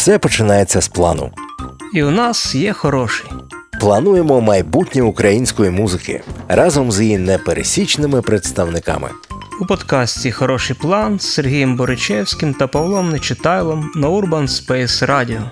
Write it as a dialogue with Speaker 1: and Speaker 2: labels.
Speaker 1: Все починається з плану.
Speaker 2: І у нас є хороший.
Speaker 1: Плануємо майбутнє української музики разом з її непересічними представниками.
Speaker 2: У подкасті Хороший план з Сергієм Боричевським та Павлом Нечитайлом на Urban Space Radio.